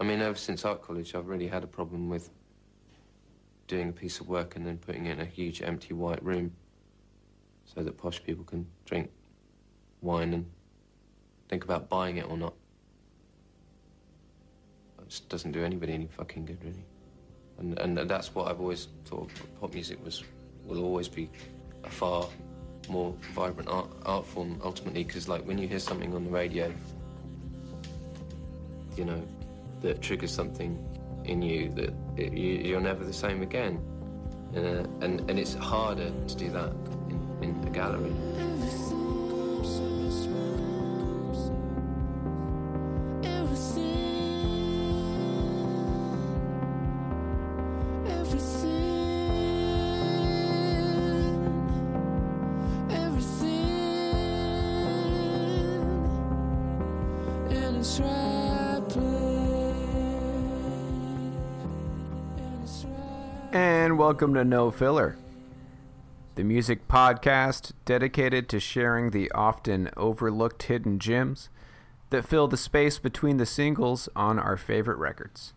I mean, ever since art college, I've really had a problem with doing a piece of work and then putting it in a huge empty white room so that posh people can drink wine and think about buying it or not. It just doesn't do anybody any fucking good, really. And, and that's what I've always thought pop music was, will always be a far more vibrant art, art form ultimately, because like when you hear something on the radio, you know, that triggers something in you that it, you, you're never the same again. Uh, and, and it's harder to do that in, in a gallery. Welcome to No Filler, the music podcast dedicated to sharing the often overlooked hidden gems that fill the space between the singles on our favorite records.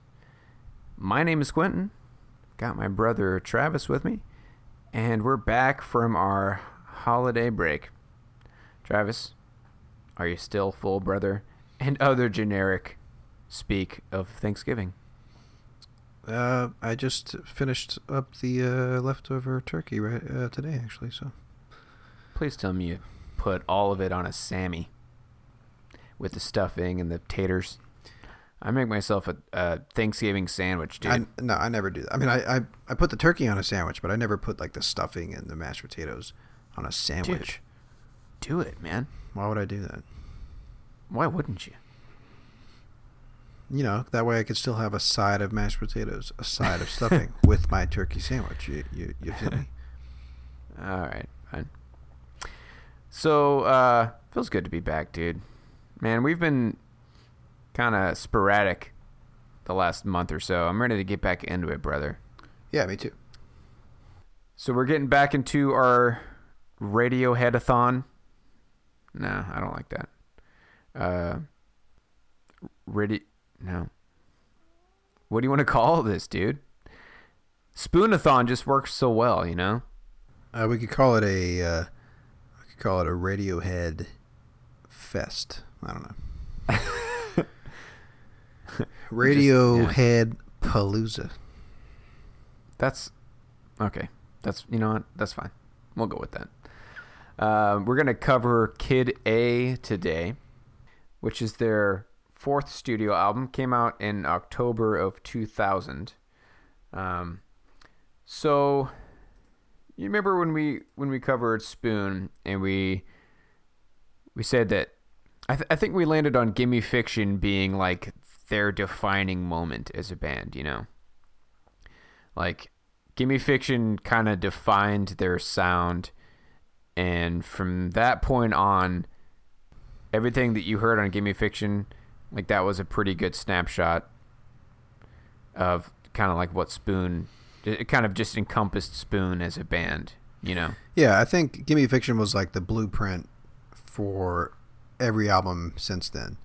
My name is Quentin, got my brother Travis with me, and we're back from our holiday break. Travis, are you still full, brother? And other generic speak of Thanksgiving. Uh, I just finished up the uh, leftover turkey right uh, today, actually. So Please tell me you put all of it on a Sammy with the stuffing and the taters. I make myself a, a Thanksgiving sandwich, dude. I no, I never do that. I mean, I, I I put the turkey on a sandwich, but I never put like the stuffing and the mashed potatoes on a sandwich. Do it, man. Why would I do that? Why wouldn't you? You know, that way I could still have a side of mashed potatoes, a side of stuffing with my turkey sandwich. You you, you feel me? All right, fine. So, uh, feels good to be back, dude. Man, we've been kind of sporadic the last month or so. I'm ready to get back into it, brother. Yeah, me too. So we're getting back into our Radioheadathon. Nah, I don't like that. Uh, radio. No. What do you want to call this, dude? Spoonathon just works so well, you know. Uh, we could call it a uh, we could call it a Radiohead fest. I don't know. Radiohead Palooza. That's okay. That's you know what? That's fine. We'll go with that. Uh, we're gonna cover Kid A today, which is their fourth studio album. Came out in October of 2000. Um, so you remember when we when we covered Spoon and we we said that I, th- I think we landed on Gimme Fiction being like their defining moment as a band, you know. Like Gimme Fiction kind of defined their sound and from that point on everything that you heard on Gimme Fiction like that was a pretty good snapshot of kind of like what Spoon it kind of just encompassed Spoon as a band, you know. Yeah, I think Gimme Fiction was like the blueprint for every album since then.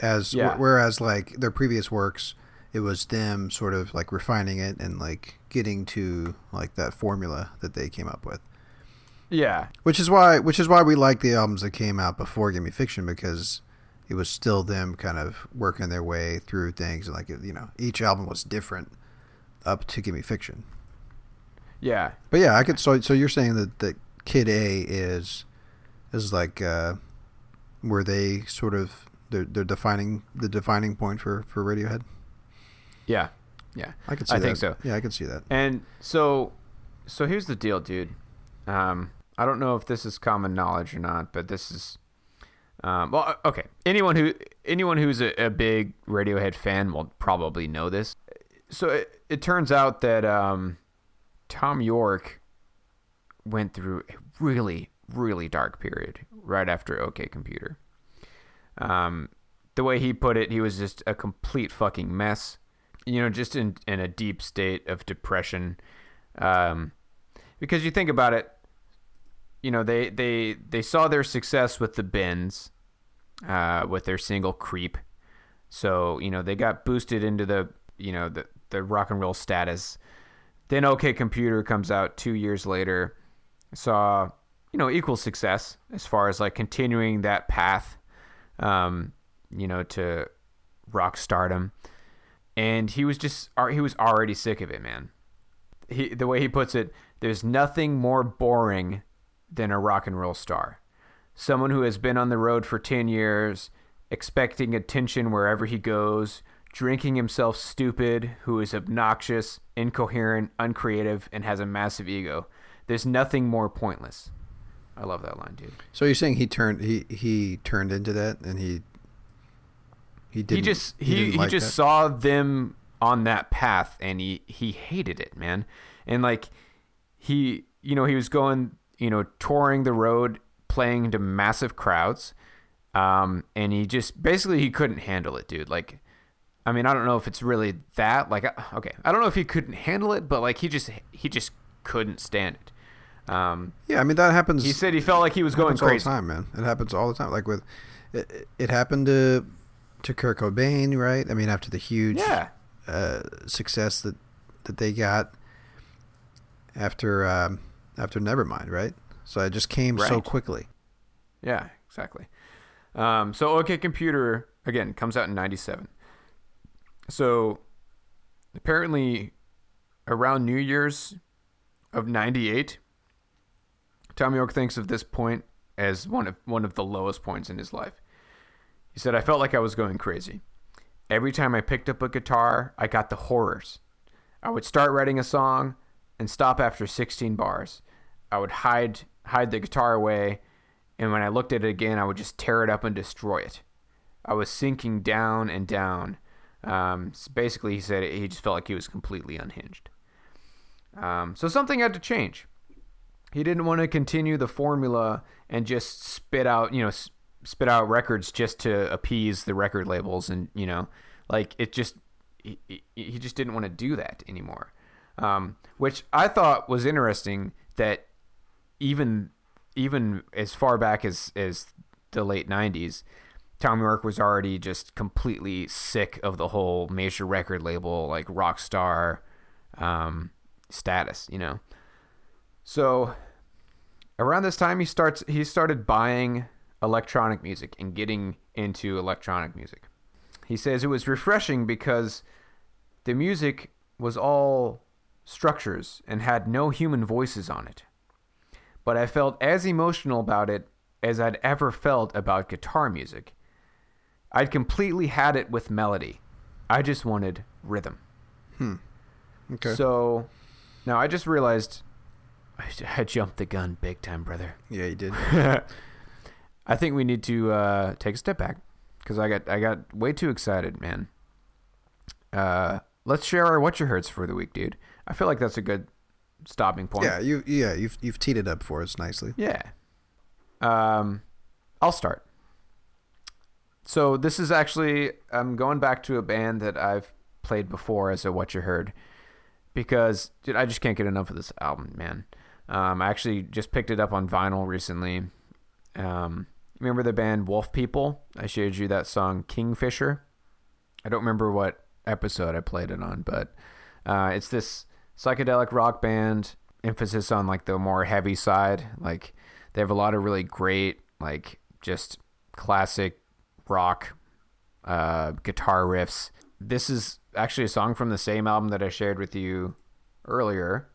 As Yeah. whereas like their previous works, it was them sort of like refining it and like getting to like that formula that they came up with. Yeah. Which is why which is why we like the albums that came out before Gimme Fiction because it was still them kind of working their way through things and like you know each album was different up to Gimme Fiction. Yeah. But yeah, I could. So so you're saying that that Kid A is is like uh, were they sort of they're, they're defining the defining point for for Radiohead? Yeah. Yeah. I could see I that. think so. Yeah, I could see that. And so so here's the deal, dude. Um I don't know if this is common knowledge or not, but this is Um, well, uh, okay. Anyone who anyone who's a, a big Radiohead fan will probably know this. So it, it turns out that um, Thom Yorke went through a really really dark period right after OK Computer. Um, the way he put it, he was just a complete fucking mess. You know, just in in a deep state of depression. Um, because you think about it, you know they they they saw their success with the Bends, uh, with their single "Creep," so you know they got boosted into the you know the the rock and roll status. Then OK Computer comes out two years later, saw you know equal success as far as like continuing that path, um, you know to rock stardom, and he was just he was already sick of it, man. He the way he puts it, there's nothing more boring than a rock and roll star. Someone who has been on the road for 10 years, expecting attention wherever he goes, drinking himself stupid, who is obnoxious, incoherent, uncreative, and has a massive ego. There's nothing more pointless. I love that line, dude. So you're saying he turned he he turned into that and he he did He just he he, like just that? saw them on that path and he he hated it, man. And like he you know, he was going, you know, touring the road, playing to massive crowds. Um and he just basically he couldn't handle it, dude. Like I mean, I don't know if it's really that like uh, okay. I don't know if he couldn't handle it, but like he just he just couldn't stand it. Um Yeah, I mean that happens. he said he felt like he was going crazy. all the time, man. It happens all the time. Like with it, it happened to to Kurt Cobain, right? I mean, after the huge Yeah. uh, success that that they got after um, after Nevermind, right? So it just came so quickly. Yeah, exactly. Um, so OK Computer again comes out in '97. So apparently, around New Year's of '98, Thom Yorke thinks of this point as one of one of the lowest points in his life. He said, "I felt like I was going crazy. Every time I picked up a guitar, I got the horrors. I would start writing a song and stop after 16 bars. I would hide hide the guitar away, and when I looked at it again, I would just tear it up and destroy it. I was sinking down and down. Um, s- basically, he said he just felt like he was completely unhinged. Um, so something had to change. He didn't want to continue the formula and just spit out, you know, spit out records just to appease the record labels, and you know, like it just he- he just didn't want to do that anymore. Um, which I thought was interesting that even even as far back as as the late 90s Thom Yorke was already just completely sick of the whole major record label like rock star um, status, you know. So around this time he starts he started buying electronic music and getting into electronic music. He says it was refreshing because the music was all structures and had no human voices on it. But I felt as emotional about it as I'd ever felt about guitar music. I'd completely had it with melody. I just wanted rhythm. Hmm. Okay. So now I just realized I, I jumped the gun big time, brother. yeah, you did. I think we need to uh, take a step back because I got I got way too excited, man. Uh, let's share our what your hurts for the week, dude. I feel like that's a good stopping point. yeah, you yeah you've you've teed it up for us nicely. Yeah. Um, I'll start. So this is actually I'm going back to a band that I've played before as a What You Heard because dude, I just can't get enough of this album, man. Um, I actually just picked it up on vinyl recently. Um, remember the band Wolf People? I showed you that song Kingfisher. I don't remember what episode I played it on, but uh, it's this psychedelic rock band. Emphasis on like the more heavy side. Like they have a lot of really great, like just classic rock uh, guitar riffs. This is actually a song from the same album that I shared with you earlier.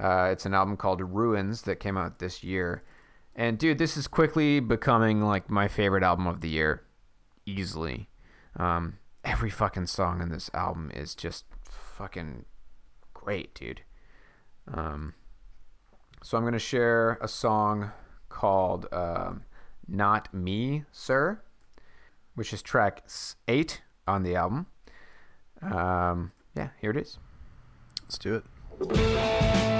Uh, it's an album called Ruins that came out this year. And dude, this is quickly becoming like my favorite album of the year, easily. Um, every fucking song in this album is just fucking great, dude. Um, so I'm gonna share a song called um, Not Me, Sir, which is track eight on the album. Um, yeah, here it is. Let's do it.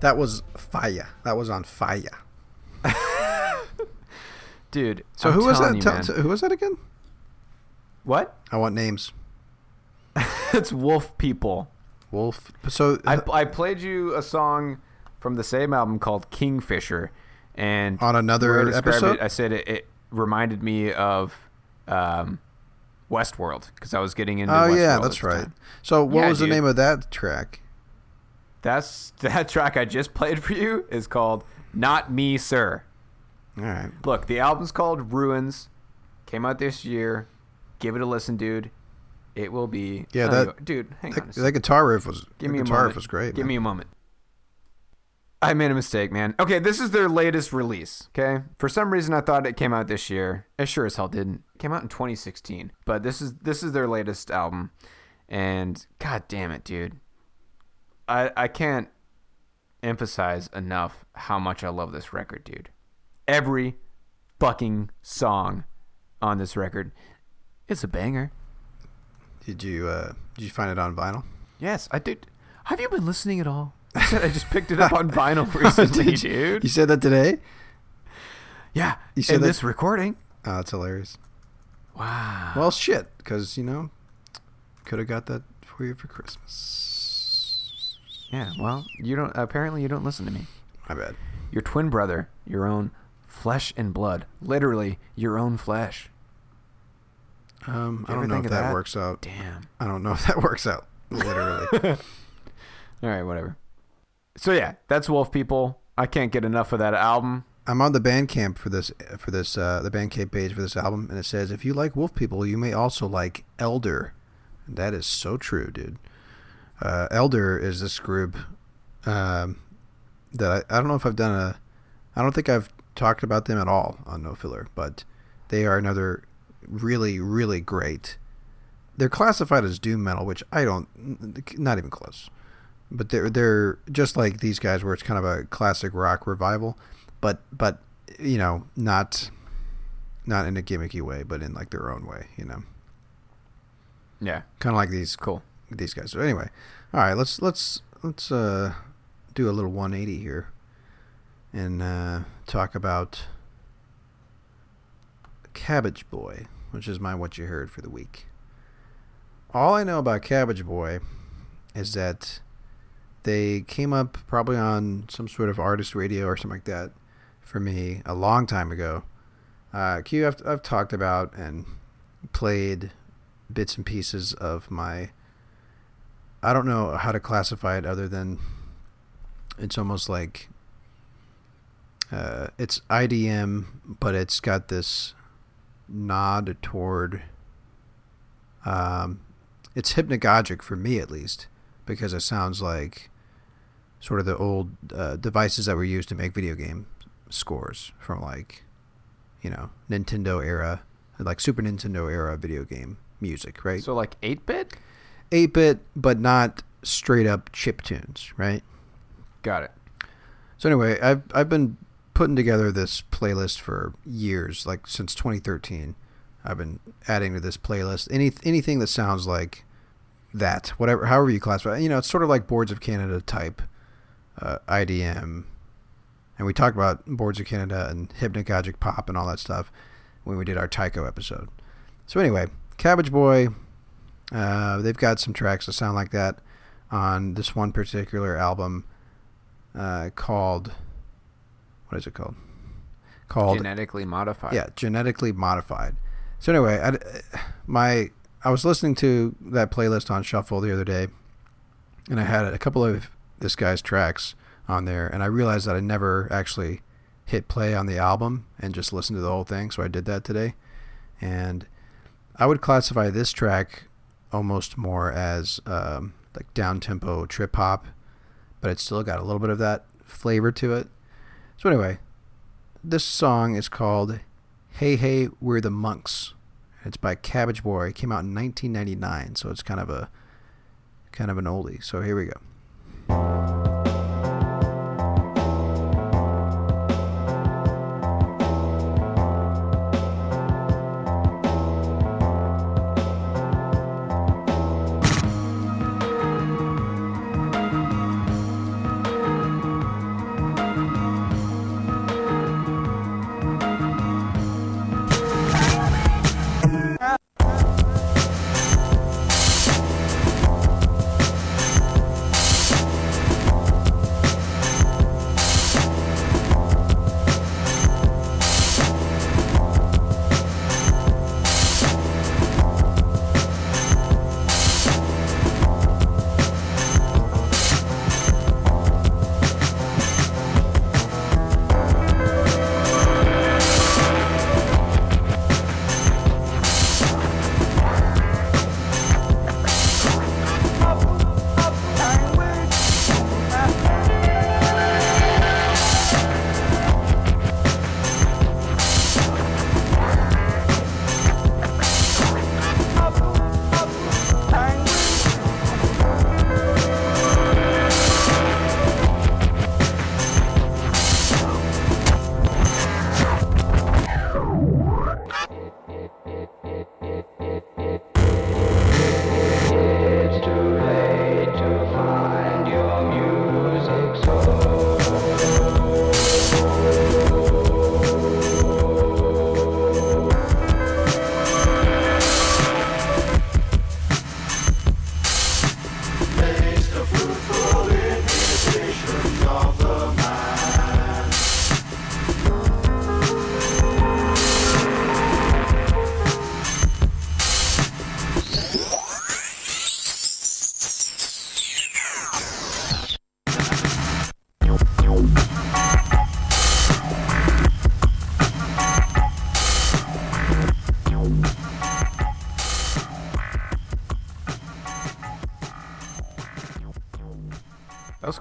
That was fire. That was on fire. Dude, So I'm who was that? you, Tell- who was that again? what? I want names. it's Wolf People. Wolf. So I, I played you a song from the same album called Kingfisher, and On another I episode? it, I said it, it reminded me of um, Westworld because I was getting into. oh yeah, that's right. time. So what Yeah, was the name of that track? That's that track I just played for you is called "Not Me, Sir." All right. Look, the album's called Ruins. Came out this year. Give it a listen, dude. It will be. Yeah, that- you- dude. Hang on. That, a that guitar riff was. Give me a guitar moment. riff was great. Give man. me a moment. I made a mistake, man. Okay, this is their latest release. Okay, for some reason I thought it came out this year. It sure as hell didn't. It came out in 2016. But this is this is their latest album, and god damn it, dude. I I can't emphasize enough how much I love this record, dude. Every fucking song on this record is a banger. Did you uh, did you find it on vinyl? Yes, I did. Have you been listening at all? I said I just picked it up on vinyl recently, Did you- dude. You said that today? yeah, you said in that- this recording. Oh, that's hilarious. Wow. Well, shit, because you know, could have got that for you for Christmas. Yeah. Well, you don't. Apparently, you don't listen to me. My bad. Your twin brother, your own flesh and blood, literally your own flesh. Um, I don't know if that, that? works out. Damn. I don't know if that works out. Literally. All right, whatever. So yeah, that's Wolf People. I can't get enough of that album. I'm on the Bandcamp for this for this uh, the Bandcamp page for this album, and it says if you like Wolf People, you may also like Elder. And that is so true, dude. Uh, Elder is this group um, that I, I don't know if I've done a. I don't think I've talked about them at all on No Filler, but they are another really really great. They're classified as doom metal, which I don't, not even close. But they're they're just like these guys, where it's kind of a classic rock revival but but you know not not in a gimmicky way but in like their own way you know Yeah. kind of like these Cool. These guys so anyway all right let's let's let's uh do a little 180 here and uh talk about cabbage boy which is my what you heard for the week all i know about cabbage boy is that they came up probably on some sort of artist radio or something like that for me a long time ago. Uh, Q, I've, I've talked about and played bits and pieces of my. I don't know how to classify it other than it's almost like uh, it's IDM, but it's got this nod toward. Um, it's hypnagogic for me at least because it sounds like sort of the old uh, devices that were used to make video game scores from like, you know, Nintendo era, like Super Nintendo era video game music, right? So like eight bit. 8 bit, but not straight up chip tunes, right? Got it. So anyway, I've I've been putting together this playlist for years, like since 2013. I've been adding to this playlist any anything that sounds like that, whatever, however you classify. it. You know, it's sort of like Boards of Canada type uh, IDM, and we talked about Boards of Canada and hypnagogic pop and all that stuff when we did our Tycho episode. So anyway, Cabbage Boy, uh, they've got some tracks that sound like that on this one particular album uh, called what is it called? Called Genetically modified. yeah, genetically modified. So anyway, I, my I was listening to that playlist on shuffle the other day, and I had a couple of this guy's tracks on there, and I realized that I never actually hit play on the album and just listened to the whole thing. So I did that today, and I would classify this track almost more as um, like down tempo trip hop, but it's still got a little bit of that flavor to it. So anyway, this song is called Hey Hey We're the Monks. It's by Cabbage Boy. It came out in 1999, so it's kind of a kind of an oldie. So here we go.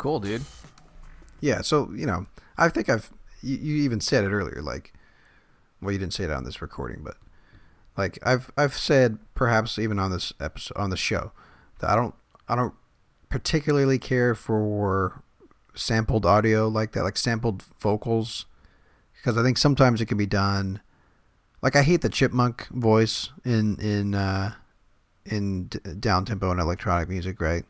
Cool, dude. Yeah, so you know, I think I've you, you even said it earlier, like, well, you didn't say it on this recording, but like I've I've said perhaps even on this episode on the show that I don't I don't particularly care for sampled audio like that, like sampled vocals, because I think sometimes it can be done. Like I hate the chipmunk voice in in uh, in down tempo and electronic music, right?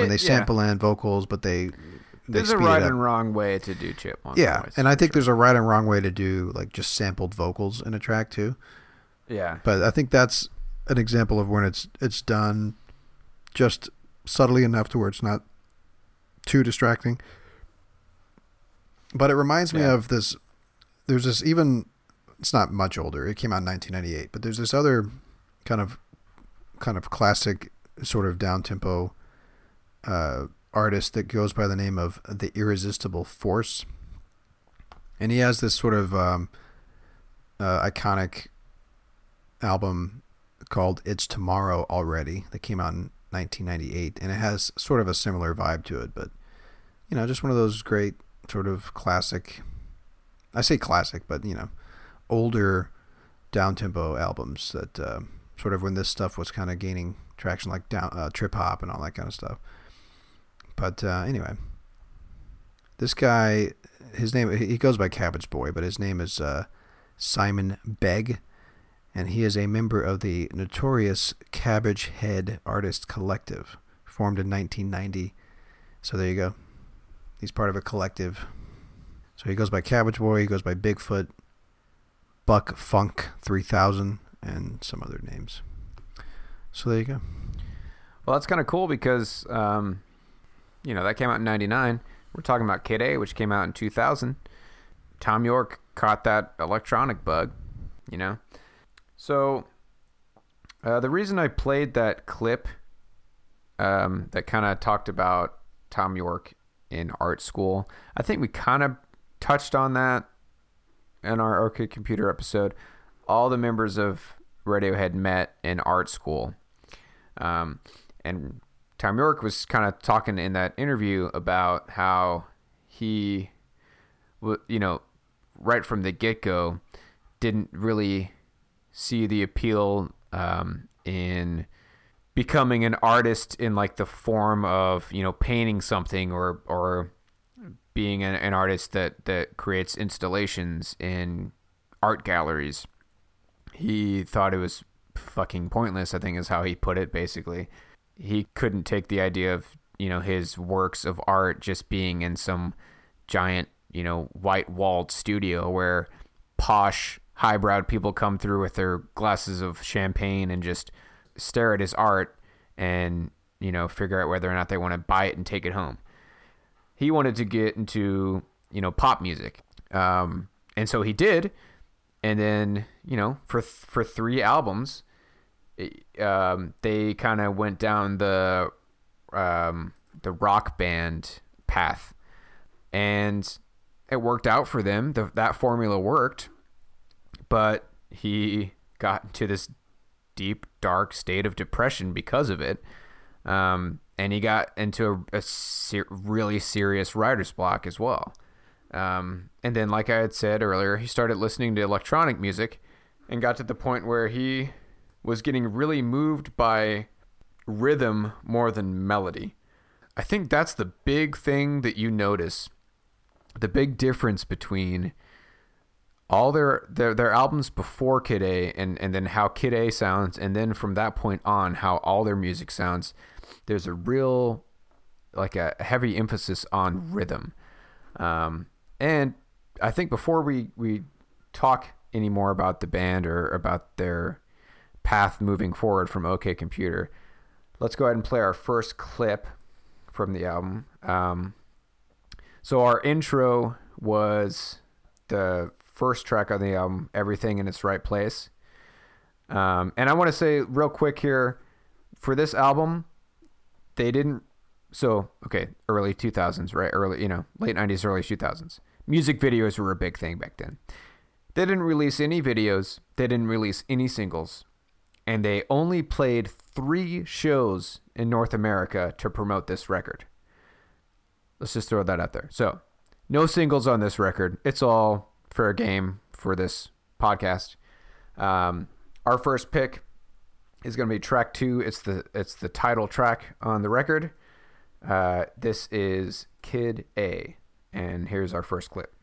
When they yeah. sample in vocals, but they they There's a right and wrong way to do chipmunk. Yeah, voice, and I think sure. there's a right and wrong way to do like just sampled vocals in a track too. yeah. But I think that's an example of when it's it's done just subtly enough to where it's not too distracting. But it reminds me Yeah. of this. There's this even. It's not much older. It came out in 1998. But there's this other kind of kind of classic sort of down tempo uh, artist that goes by the name of the Irresistible Force, and he has this sort of um, uh, iconic album called It's Tomorrow Already that came out in 1998, and it has sort of a similar vibe to it, but you know, just one of those great sort of classic. I say classic, but you know, older down tempo albums that uh, sort of when this stuff was kind of gaining traction, like down uh, trip hop and all that kind of stuff. But uh, anyway, this guy, his name he goes by Cabbage Boy, but his name is uh, Simon Begg, and he is a member of the notorious Cabbage Head Artist Collective, formed in 1990. So there you go. He's part of a collective. So he goes by Cabbage Boy, he goes by Bigfoot, Buck Funk 3000, and some other names. So there you go. Well, that's kind of cool because, um, you know, that came out in 99. We're talking about Kid A, which came out in 2000. Thom Yorke caught that electronic bug, you know? So, uh, the reason I played that clip um, that kind of talked about Thom Yorke in art school, I think we kind of touched on that in our OK Computer episode. All the members of Radiohead met in art school. Um, and Thom Yorke was kind of talking in that interview about how he, you know, right from the get go, didn't really see the appeal um, in becoming an artist in like the form of you know painting something or or being an, an artist that that creates installations in art galleries. He thought it was fucking pointless. I think is how he put it. Basically, he couldn't take the idea of you know his works of art just being in some giant you know white walled studio where posh highbrowed people come through with their glasses of champagne and just stare at his art and you know figure out whether or not they want to buy it and take it home. He wanted to get into you know pop music um, and so he did and then you know for for three albums um, they kind of went down the um, the rock band path. And it worked out for them. The, that formula worked but he got into this deep dark state of depression because of it. Um, and he got into a, a ser- really serious writer's block as well. Um, and then like i had said earlier he started listening to electronic music and got to the point where he was getting really moved by rhythm more than melody. I think that's the big thing that you notice the big difference between all their their their albums before Kid A and and then how Kid A sounds and then from that point on how all their music sounds. There's a real like a heavy emphasis on rhythm. Um, and I think before we we talk any more about the band or about their path moving forward from OK Computer let's go ahead and play our first clip from the album um, so our intro was the first track on the album, "Everything in Its Right Place." Um, and I want to say real quick here, for this album, they didn't. So okay, early 2000s, right? Early, you know, late 90s, early 2000s. Music videos were a big thing back then. They didn't release any videos. They didn't release any singles, and they only played three shows in North America to promote this record. Let's just throw that out there. So, no singles on this record. It's all fair game for this podcast. Um, our first pick is going to be track two. It's the it's the title track on the record. Uh, this is Kid A, and here's our first clip.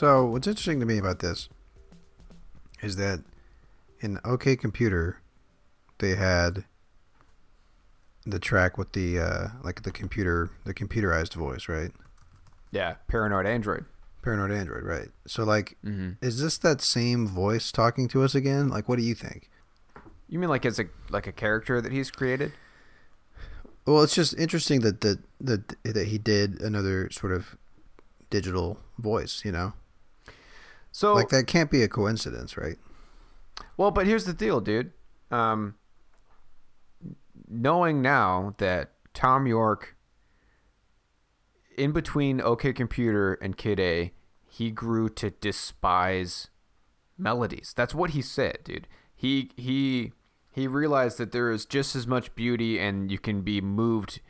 So what's interesting to me about this is that in OK Computer they had the track with the uh, like the computer the computerized voice, right? Yeah, Paranoid Android. Paranoid Android, right? So like Mm-hmm. is this that same voice talking to us again? Like what do you think? You mean like as a like a character that he's created? Well, it's just interesting that that that that he did another sort of digital voice, you know? So Like that can't be a coincidence, right? Well, but here's the deal, dude. Um, knowing now that Thom Yorke, in between OK Computer and Kid A, he grew to despise melodies. That's what he said, dude. He he he realized that there is just as much beauty, and you can be moved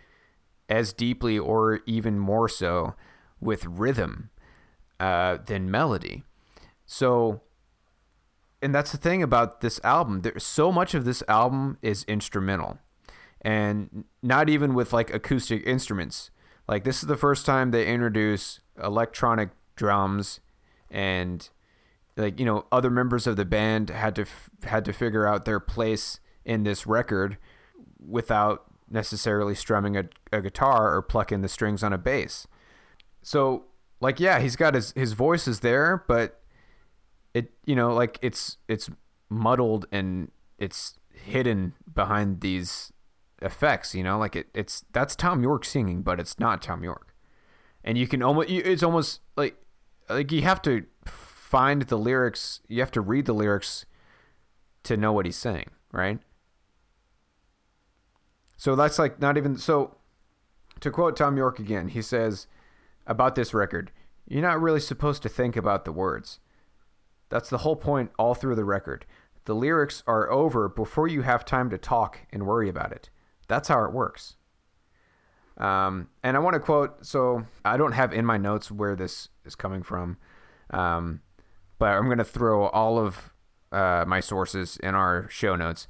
as deeply, or even more so, with rhythm uh, than melody. So and that's the thing about this album. There's so much of this album is instrumental, and not even with like acoustic instruments. Like this is the first time they introduce electronic drums, and like you know other members of the band had to f- had to figure out their place in this record without necessarily strumming a, a guitar or plucking the strings on a bass. So like yeah, he's got his his voice is there, but it you know like it's it's muddled and it's hidden behind these effects you know? Like it, it's that's Thom Yorke singing but it's not Thom Yorke. And you can almost it's almost like like you have to find the lyrics you have to read the lyrics to know what he's saying right? So that's like not even so to quote Thom Yorke again he says about this record you're not really supposed to think about the words that's the whole point all through the record. The lyrics are over before you have time to talk and worry about it. That's how it works. Um, and I want to quote, so I don't have in my notes where this is coming from, um, but I'm going to throw all of uh, my sources in our show notes.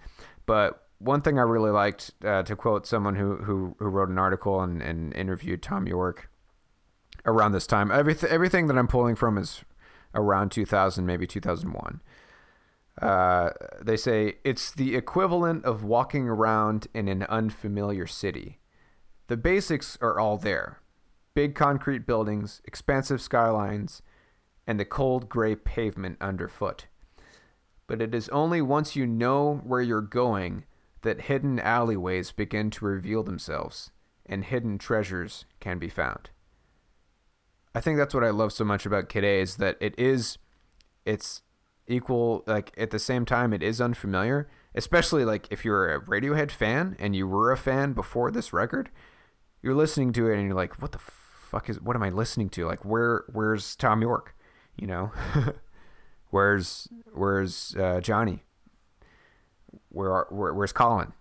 But one thing I really liked uh, to quote someone who, who, who wrote an article and, and interviewed Thom Yorke around this time. Everything, everything that I'm pulling from is around 2000, maybe 2001. Uh, they say it's the equivalent of walking around in an unfamiliar city. The basics are all there big concrete buildings, expansive skylines, and the cold gray pavement underfoot. But it is only once you know where you're going that hidden alleyways begin to reveal themselves and hidden treasures can be found. I think that's what I love so much about Kid A is that it is, it's equal like at the same time it is unfamiliar, especially like if you're a Radiohead fan and you were a fan before this record, you're listening to it and you're like, what the fuck is what am I listening to? Like where where's Thom Yorke? You know, where's where's uh, Jonny? Where, are, where where's Colin?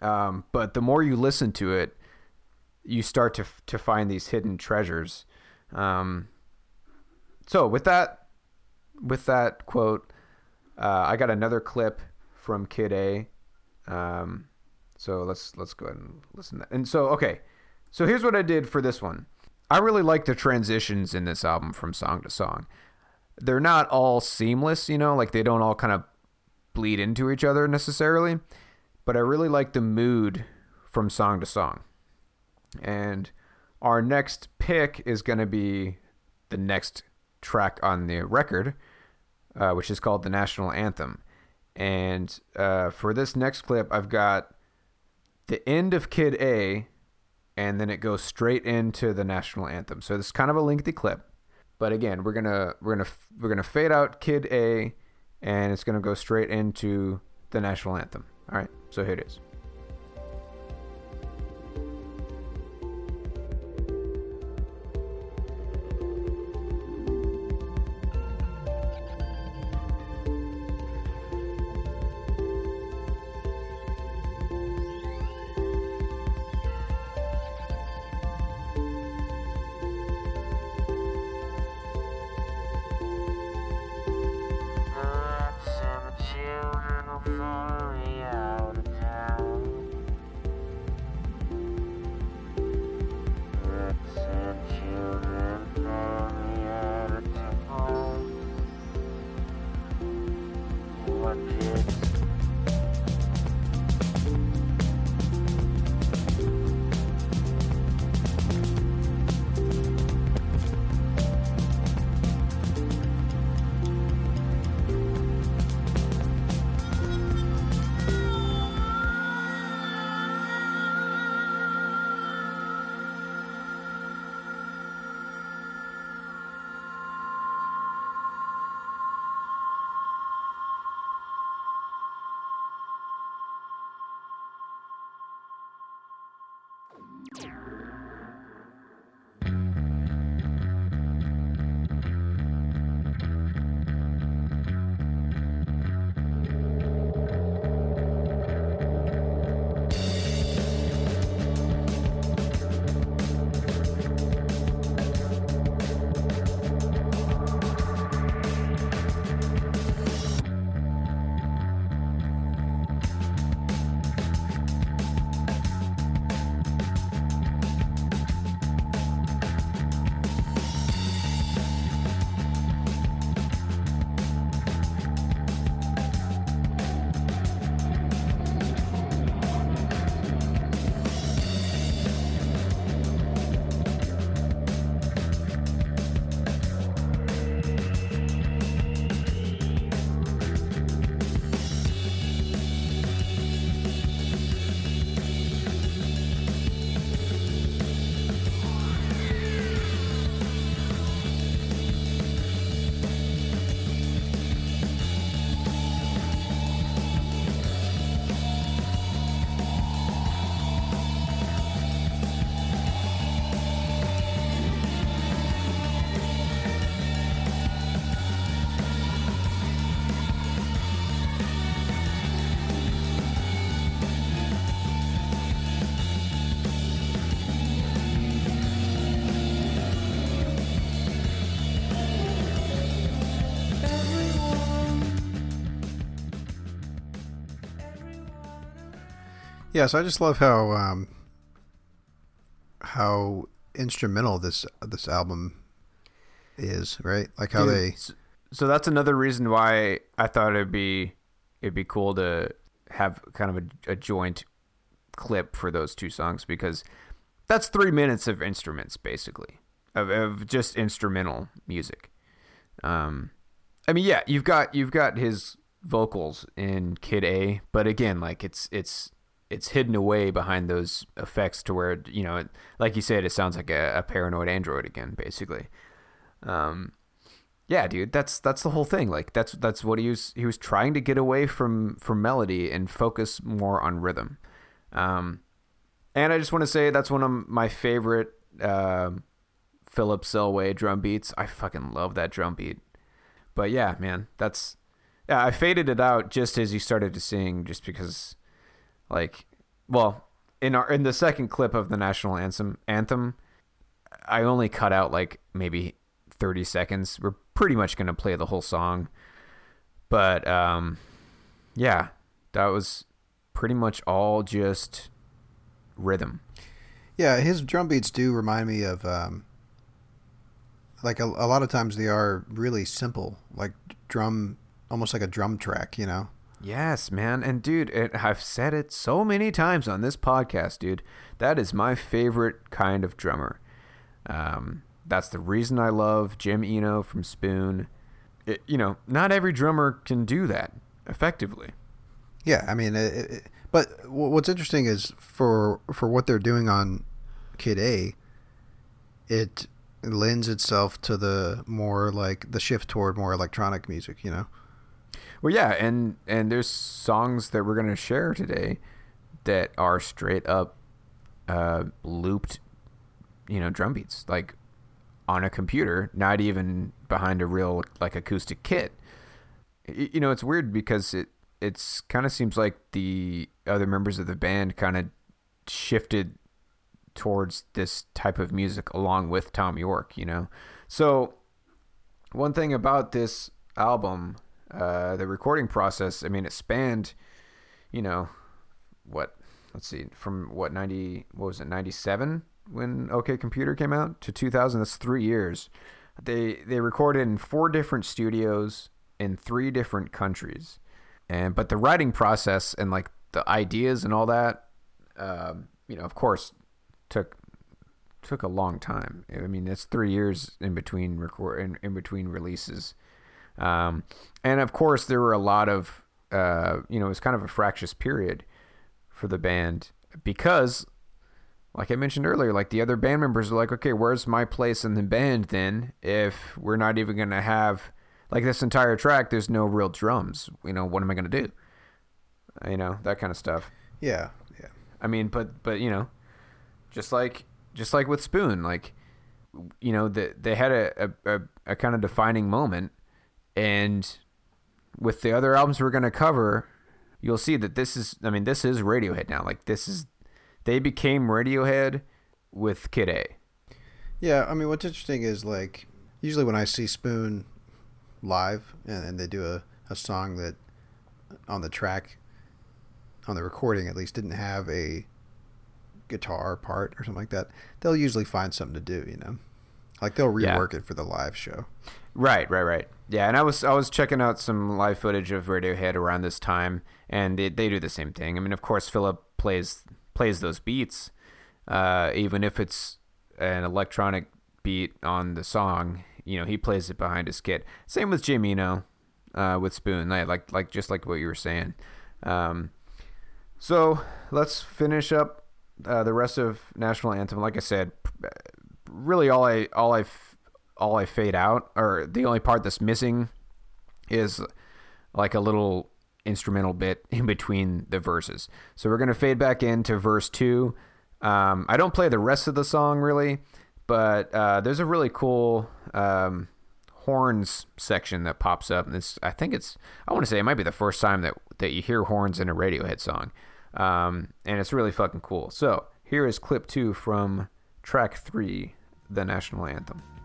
Um, but the more you listen to it, you start to to find these hidden treasures. Um, so with that, with that quote, uh, I got another clip from Kid A. Um, so let's let's go ahead and listen. And so okay, so here's what I did for this one. I really like the transitions in this album from song to song. They're not all seamless, you know, like they don't all kind of bleed into each other necessarily, but I really like the mood from song to song. And our next pick is going to be the next track on the record, uh, which is called the National Anthem. And uh, for this next clip, I've got the end of Kid A, and then it goes straight into the National Anthem. So this is kind of a lengthy clip, but again, we're gonna we're gonna we're gonna fade out Kid A, and it's gonna go straight into the National Anthem. All right, so here it is. Yeah, so I just love how um, how instrumental this this album is, right? Like how Dude, they So that's another reason why I thought it'd be it'd be cool to have kind of a, a joint clip for those two songs because that's three minutes of instruments basically of, of just instrumental music. Um, I mean, yeah, you've got you've got his vocals in Kid A, but again, like it's it's it's hidden away behind those effects to where you know, it, like you said, it sounds like a, a paranoid android again, basically. Um, yeah, dude, that's that's the whole thing. Like that's that's what he was he was trying to get away from from melody and focus more on rhythm. Um, and I just want to say that's one of my favorite uh, Philip Selway drum beats. I fucking love that drum beat. But yeah, man, that's yeah. I faded it out just as he started to sing, just because, like, well, in our in the second clip of the national anthem anthem, I only cut out like maybe 30 seconds. We're pretty much going to play the whole song. But um yeah, that was pretty much all just rhythm. Yeah, his drum beats do remind me of um, like a, a lot of times they are really simple, like drum, almost like a drum track, you know. Yes, man. And dude, it, I've said it so many times on this podcast, dude. That is my favorite kind of drummer. Um, that's the reason I love Jim Eno from Spoon. It, you know, not every drummer can do that effectively. Yeah, I mean, it, it, but what's interesting is for for what they're doing on Kid A, it lends itself to the more like the shift toward more electronic music, you know. Well, yeah, and and there's songs that we're gonna share today that are straight up uh, looped, you know, drum beats like on a computer, not even behind a real like acoustic kit. You know, it's weird because it it's kind of seems like the other members of the band kind of shifted towards this type of music along with Thom Yorke, you know. So one thing about this album, uh, the recording process, I mean, it spanned, you know, what? Let's see, from what ninety? What was it? Ninety seven when OK Computer came out to two thousand. That's three years. They they recorded in four different studios in three different countries. and but the writing process and like the ideas and all that, um, you know, of course, took took a long time. I mean, it's three years in between record in, in between releases, um, and of course, there were a lot of uh, you know, it was kind of a fractious period for the band because, like I mentioned earlier, like the other band members are like, okay, where's my place in the band then? If we're not even gonna have like this entire track, there's no real drums. You know, what am I gonna do? You know, that kind of stuff. Yeah, yeah. I mean, but but you know, just like just like with Spoon, like you know, the, they had a, a, a, a kind of defining moment, and with the other albums we're gonna cover, you'll see that this is I mean, this is Radiohead now. Like this is they became Radiohead with Kid A. Yeah, I mean, what's interesting is like usually when I see Spoon live and, and they do a, a song that on the track, on the recording at least, didn't have a guitar part or something like that, they'll usually find something to do, you know? Like they'll Yeah. rework it for the live show. Right, right, right. Yeah, and I was I was checking out some live footage of Radiohead around this time, and they they do the same thing. I mean, of course, Philip plays plays those beats, uh, even if it's an electronic beat on the song. You know, he plays it behind his kit. Same with Jim Eno, uh, with Spoon. Like like just like what you were saying. Um, so let's finish up uh, the rest of national anthem. Like I said, really all I all I all I fade out, or the only part that's missing, is like a little instrumental bit in between the verses. So we're gonna fade back into verse two. Um, I don't play the rest of the song really, but uh, there's a really cool um, horns section that pops up. And it's I think it's I want to say it might be the first time that that you hear horns in a Radiohead song, um, and it's really fucking cool. So here is clip two from track three, the national anthem.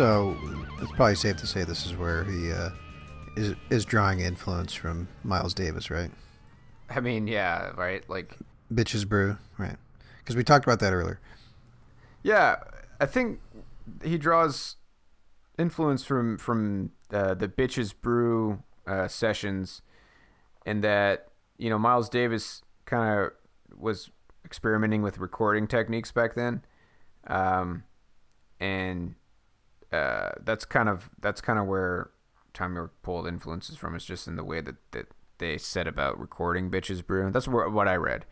So it's probably safe to say this is where he uh, is is drawing influence from Miles Davis, right? I mean, yeah, right. Like, Bitches Brew, right? Because we talked about that earlier. yeah, I think he draws influence from from uh, the bitches brew uh, sessions, and that you know Miles Davis kind of was experimenting with recording techniques back then, um, and uh, that's kind of that's kind of where Tommy York pulled influences from. Is just in the way that that they said about recording bitches brew. That's wh- what I read.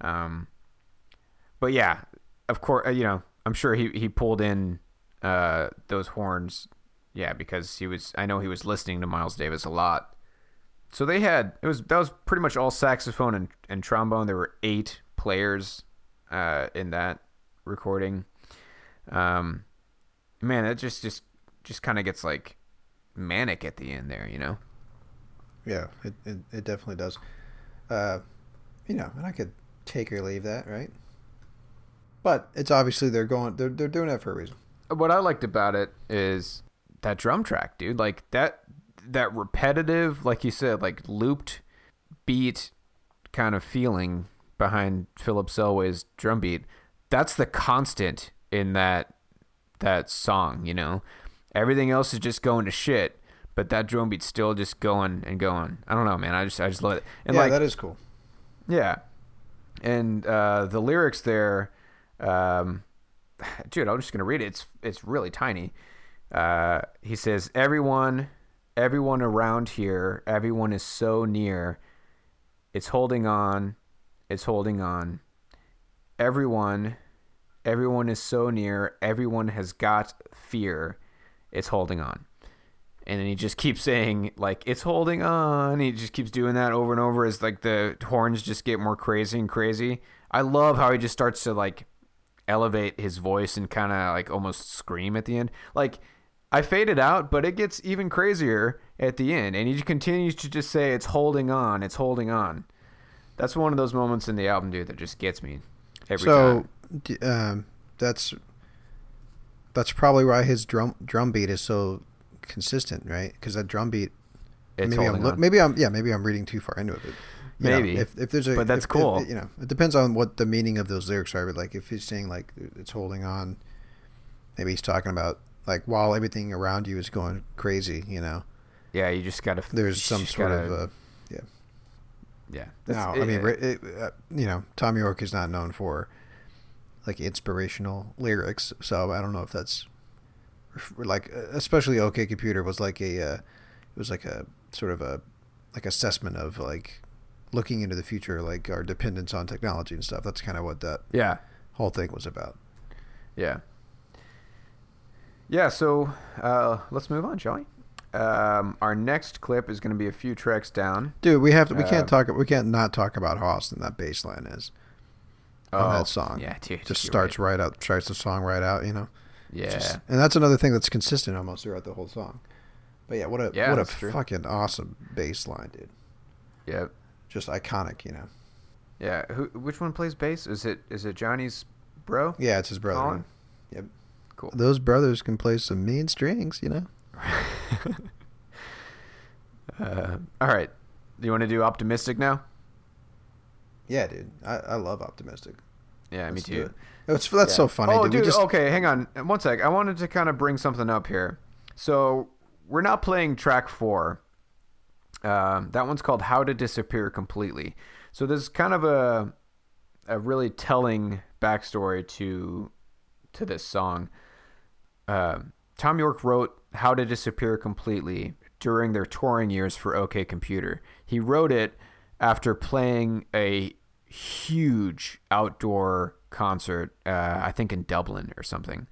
Um, but yeah, of course, you know, I'm sure he he pulled in uh, those horns, yeah, because he was. I know he was listening to Miles Davis a lot so they had it was that was pretty much all saxophone and, and trombone. There were eight players uh, in that recording. Um, man, it just just just kind of gets like manic at the end there, you know. Yeah, it, it, it definitely does. Uh, you know, and I could take or leave that, right? But it's obviously they're going they're they're doing that for a reason. what I liked about it is that drum track, dude. Like that that repetitive, like you said, like looped beat kind of feeling behind Philip Selway's drum beat. That's the constant in that that song, you know. Everything else is just going to shit, but that drum beat's still just going and going. I don't know, man. I just I just love it. And yeah, like that is cool. yeah. And uh, the lyrics there, um, dude, I'm just gonna read it. It's it's really tiny. Uh, he says, "Everyone, everyone around here, everyone is so near. It's holding on, it's holding on. Everyone, everyone is so near. Everyone has got fear. It's holding on." and then he just keeps saying like it's holding on. He just keeps doing that over and over as like the horns just get more crazy and crazy. I love how he just starts to like elevate his voice and kind of like almost scream at the end. Like i faded out but it gets even crazier at the end. And he continues to just say it's holding on. It's holding on. That's one of those moments in the album dude that just gets me every so time um, that's that's probably why his drum drum beat is so consistent, right? Because that drum beat. it's maybe I'm on. maybe I'm yeah maybe I'm reading too far into it. But, you know, Maybe. if if there's a But that's if- if- cool. you know, it depends on what the meaning of those lyrics are. But like if he's saying like it's holding on, maybe he's talking about like while everything around you is going crazy. You know, yeah you just gotta there's some sort gotta- of uh, yeah. yeah Now, I mean, it- it, uh, you know, Thom Yorke is not known for like inspirational lyrics, so I don't know if that's like, especially OK Computer was like a, uh, it was like a sort of a like assessment of like looking into the future, like our dependence on technology and stuff. That's kind of what that yeah whole thing was about. Yeah. Yeah, so uh, let's move on, shall we? Um, our next clip is going to be a few tracks down. Dude, we have to, we Uh, can't talk, we can't not talk about how awesome that bass line is on Oh, that song. yeah, dude, just starts right. out, starts the song right out, you know. Yeah. Just- and that's another thing that's consistent almost throughout the whole song. But yeah, what a Yeah, what a true. fucking awesome bass line, dude. Yep. Just iconic, you know. Yeah. Who? Which one plays bass? Is it is it Jonny's bro? Yeah, it's his brother. Colin? Yep. Cool. Those brothers can play some mean strings, you know. Uh, all right. Do you want to do optimistic now? Yeah, dude. I, I love optimistic. Yeah, me Let's do too. it. It's that's so funny, oh, dude. dude. Just, Okay, hang on. One sec. I wanted to kind of bring something up here. So we're not playing track four. Um, that one's called "How to Disappear Completely." So there's kind of a a really telling backstory to to this song. Uh, Thom Yorke wrote "How to Disappear Completely" during their touring years for OK Computer. He wrote it after playing a huge outdoor concert, uh, I think in Dublin or something.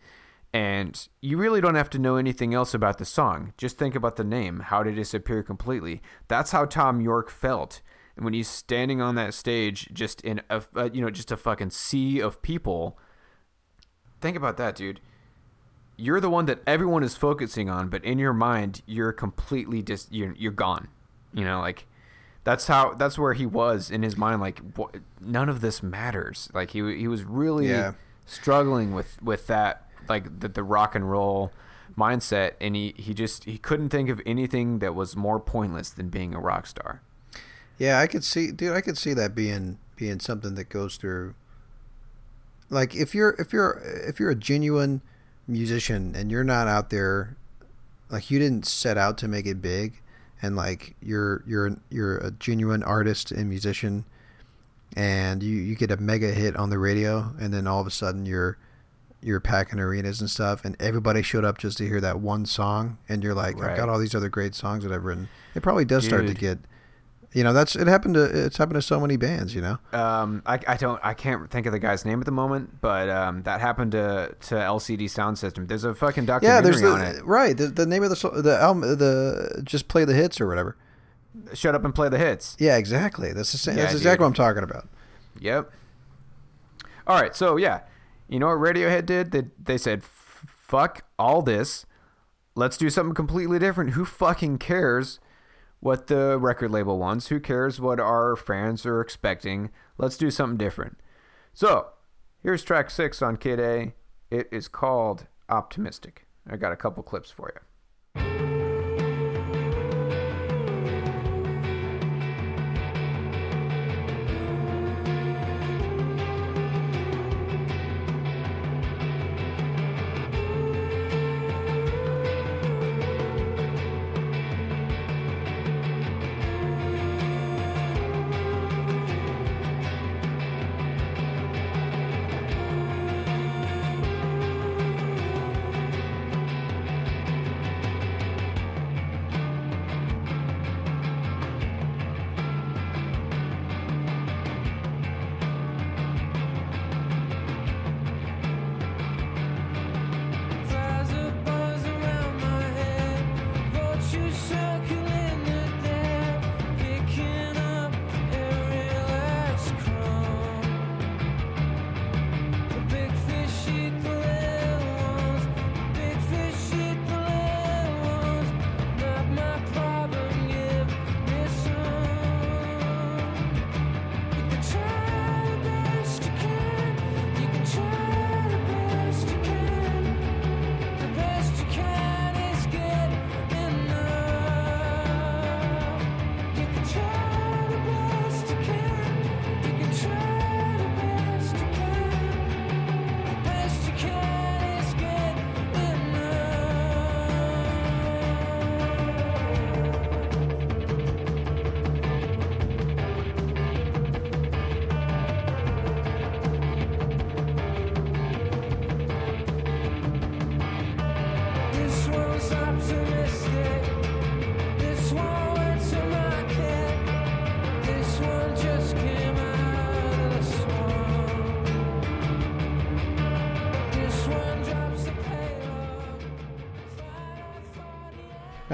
And you really don't have to know anything else about the song. Just think about the name, How to Disappear Completely. That's how Thom Yorke felt. When he's standing on that stage, just in a, uh, you know, just a fucking sea of people. Think about that, dude. You're the one that everyone is focusing on, but in your mind, you're completely dis- you're, you're gone. You know, like that's how that's where he was in his mind like wh- none of this matters like he he was really Yeah. struggling with with that like the, the rock and roll mindset and he he just he couldn't think of anything that was more pointless than being a rock star Yeah, I could see, dude. I could see that being being something that goes through. Like if you're if you're if you're a genuine musician and you're not out there, like you didn't set out to make it big, and like you're you're you're a genuine artist and musician, and you you get a mega hit on the radio, and then all of a sudden you're you're packing arenas and stuff, and everybody showed up just to hear that one song, and you're like, Right. I've got all these other great songs that I've written. It probably does start to get, you know, that's it happened to it's happened to so many bands, you know. um i, I don't i can't think of the guy's name at the moment but um that happened to to LCD Soundsystem there's a fucking Yeah, documentary there's the on it right the, the name of the the album the just play the hits or whatever. shut up and play the hits. Yeah, exactly. That's the same. Yeah, that's exactly dude. what I'm talking about. Yep. All right, so yeah, you know what Radiohead did? They they said, "Fuck all this. Let's do something completely different. Who fucking cares what the record label wants? Who cares what our fans are expecting? Let's do something different." So, here's track 6 on Kid A. It is called Optimistic. I got a couple clips for you.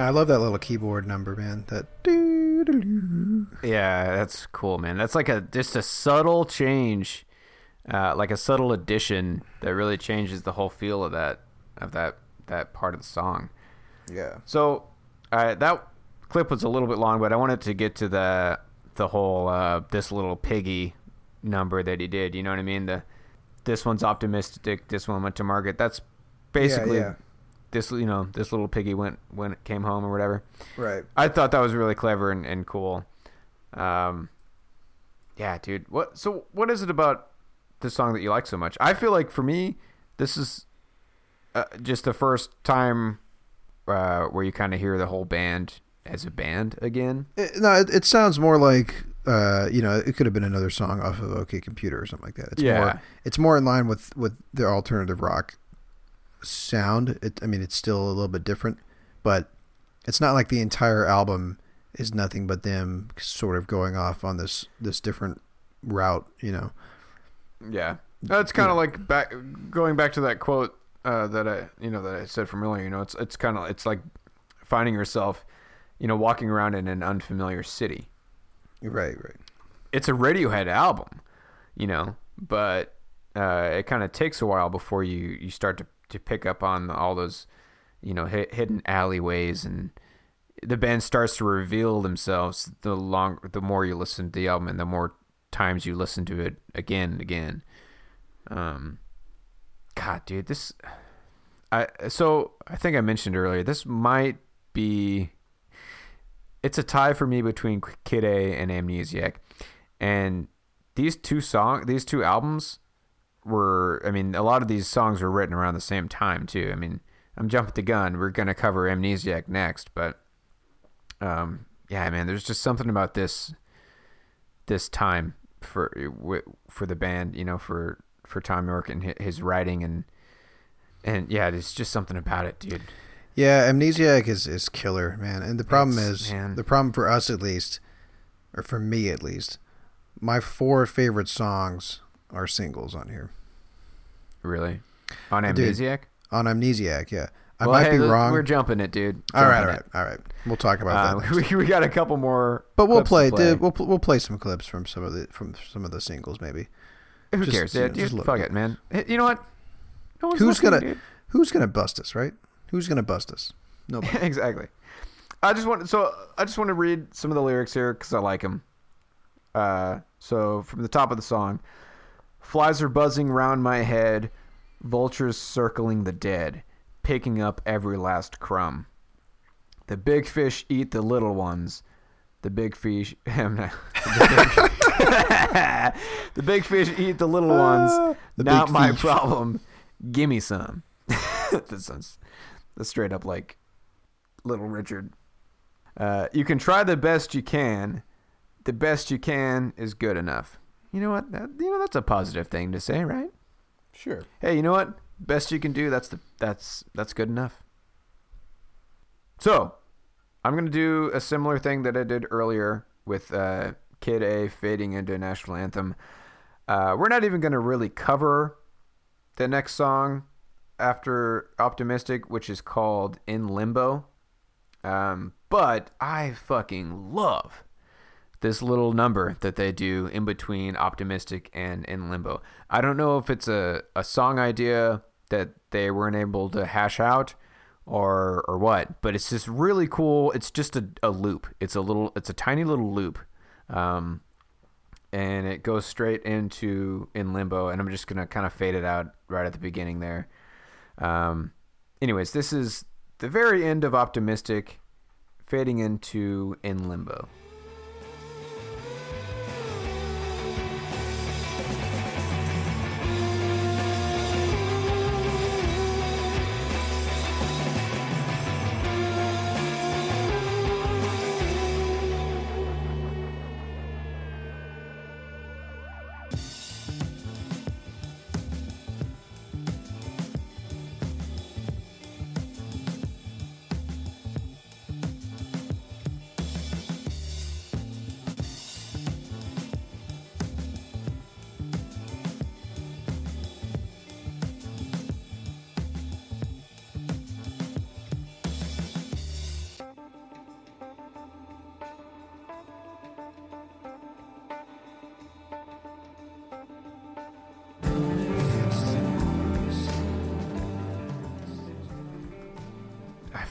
I love that little keyboard number, man. That. Yeah, that's cool, man. That's like a just a subtle change, uh, like a subtle addition that really changes the whole feel of that of that that part of the song. Yeah. So uh, that clip was a little bit long, but I wanted to get to the the whole uh, this little piggy number that he did. You know what I mean? The this one's optimistic. This one went to market. That's basically yeah. This. You know, this little piggy went when it came home or whatever. Right. I thought that was really clever and, and cool. Um, yeah, dude. What? So, what is it about this song that you like so much? I feel like for me, this is uh, just the first time uh, where you kind of hear the whole band as a band again. It, no, it, it sounds more like uh, you know, it could have been another song off of OK Computer or something like that. It's Yeah. more it's more in line with with the alternative rock sound. It, I mean, it's still a little bit different, but it's not like the entire album is nothing but them sort of going off on this this different route. You know. Yeah, that's kind of like back going back to that quote uh, that I you know that I said from earlier. You know, it's it's kind of it's like finding yourself, you know, walking around in an unfamiliar city. Right. Right. it's a Radiohead album, you know, but uh, it kind of takes a while before you, you start to, to pick up on all those, you know, hidden alleyways and the band starts to reveal themselves the long the more you listen to the album and the more times you listen to it again and again. Um, God, dude, this I so I think I mentioned earlier this might be it's a tie for me between Kid A and Amnesiac, and these two song these two albums were I mean a lot of these songs were written around the same time too. I mean I'm jumping the gun. We're gonna cover Amnesiac next, but um yeah man, there's just something about this this time for for the band, you know, for for Thom Yorke and his writing and and yeah, there's just something about it, dude. Yeah, Amnesiac is, is killer, man. And the problem It's- is, man. the problem for us at least, or for me at least, my four favorite songs are singles on here. Really, on Dude. Amnesiac. On Amnesiac, yeah. I Well, might hey, be wrong. We're jumping it, dude. all right, all Jumping right, it. all right. We'll talk about Uh, that. we, we got a couple more. but we'll play, play. dude. We'll we'll play some clips from some of the from some of the singles, maybe. Who just, cares? you know, dude, just fuck it, man. You know what? No Who's listening, gonna dude. Who's gonna bust us, right? Who's gonna bust us? Nobody. exactly. I just want so I just want to read some of the lyrics here because I like them. Uh, so from the top of the song, flies are buzzing round my head, vultures circling the dead, picking up every last crumb. The big fish eat the little ones. The big fish, the, big, the big fish eat the little ones. the Not my fish. problem. Gimme some. this sounds that's straight up like Little Richard. Uh, you can try the best you can. The best you can is good enough. You know what? That, you know that's a positive thing to say, right? Sure. Hey, you know what? Best you can do. That's the that's that's good enough. So, I'm gonna do a similar thing that I did earlier with uh, Kid A fading into national anthem. Uh, we're not even gonna really cover the next song after Optimistic, which is called In Limbo. Um, but I fucking love this little number that they do in between Optimistic and In Limbo. I don't know if it's a, a song idea that they weren't able to hash out or or what, but it's just really cool. It's just a, a loop. It's a little it's a tiny little loop. Um, and it goes straight into in limbo and i'm just gonna kind of fade it out right at the beginning there um, anyways this is the very end of optimistic fading into in limbo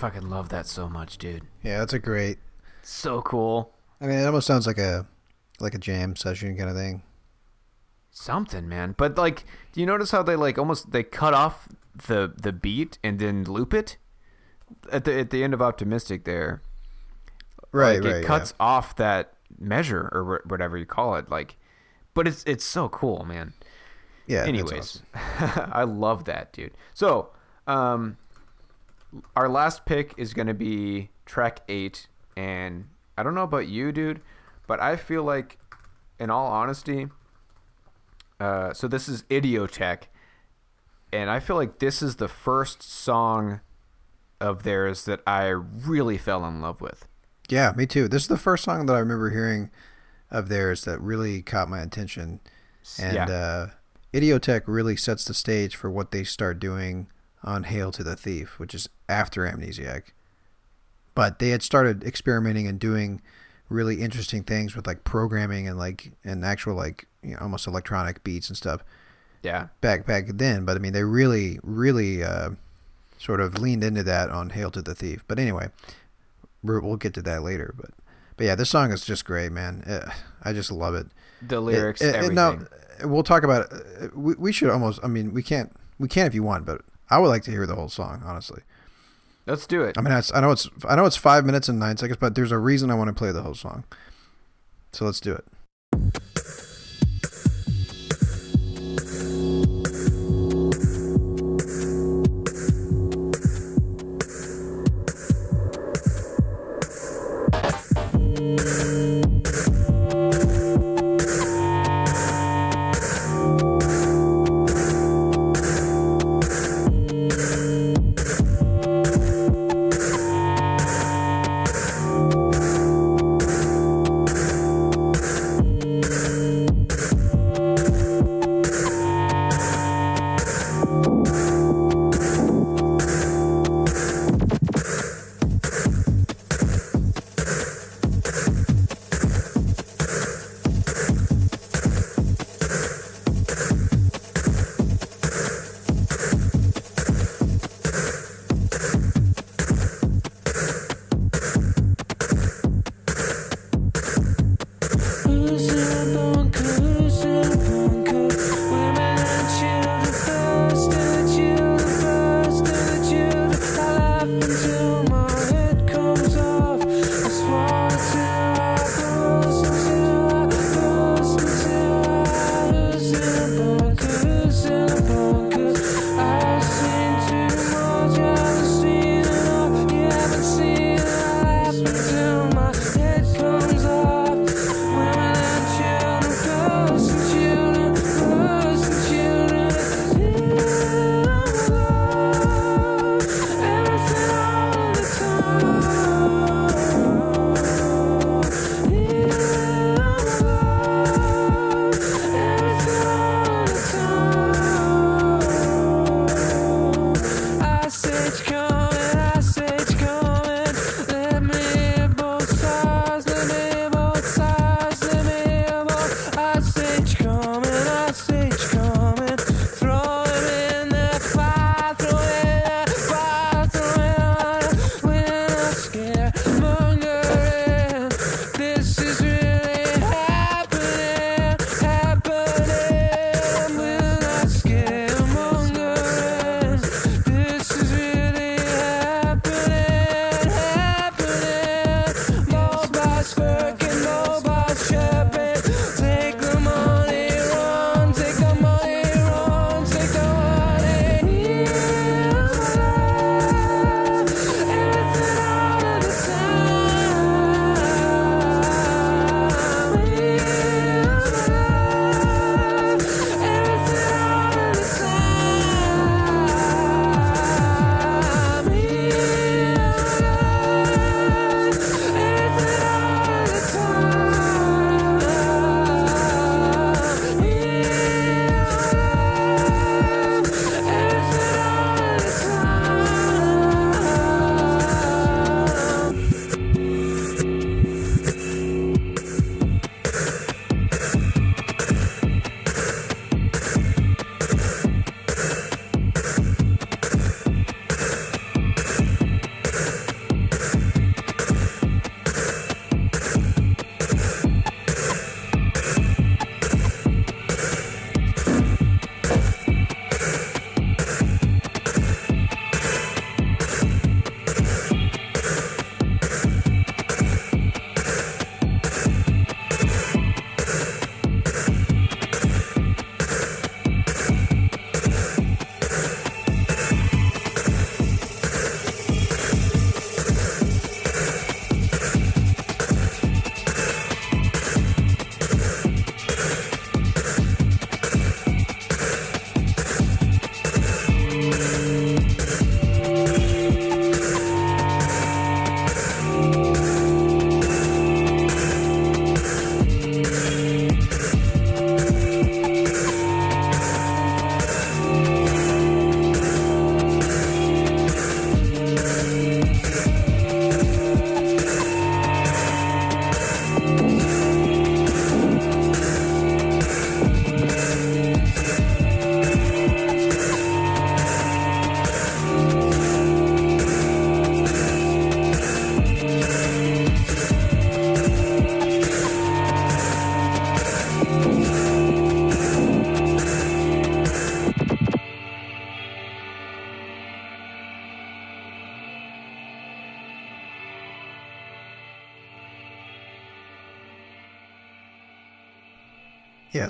fucking love that so much dude Yeah, that's a great. so cool I mean, it almost sounds like a like a jam session kind of thing. something man but like do you notice how they like almost they cut off the the beat and then loop it at the at the end of optimistic there Right, like, right. It cuts off that measure or whatever you call it. Like, but it's it's so cool, man. Yeah. yeah Anyways, awesome. I love that, dude. So, um, our last pick is gonna be track eight, and I don't know about you, dude, but I feel like, in all honesty, uh, so this is Idioteque, and I feel like this is the first song of theirs that I really fell in love with. Yeah, me too. This is the first song that I remember hearing of theirs that really caught my attention. And yeah. uh, Idioteque really sets the stage for what they start doing on Hail to the Thief, which is after Amnesiac. But they had started experimenting and doing really interesting things with like programming and like and actual like you know, almost electronic beats and stuff yeah. back back then. But I mean, they really really uh, sort of leaned into that on Hail to the Thief. But anyway, we'll get to that later. But but yeah, this song is just great, man. Uh, I just love it. The lyrics, It- it- everything. now, we'll talk about it. Uh, We, we should almost. I mean, we can't. We can if you want, but I would like to hear the whole song. Honestly, Let's do it. I mean, I know it's I know it's five minutes and nine seconds, but there's a reason I want to play the whole song. So let's do it.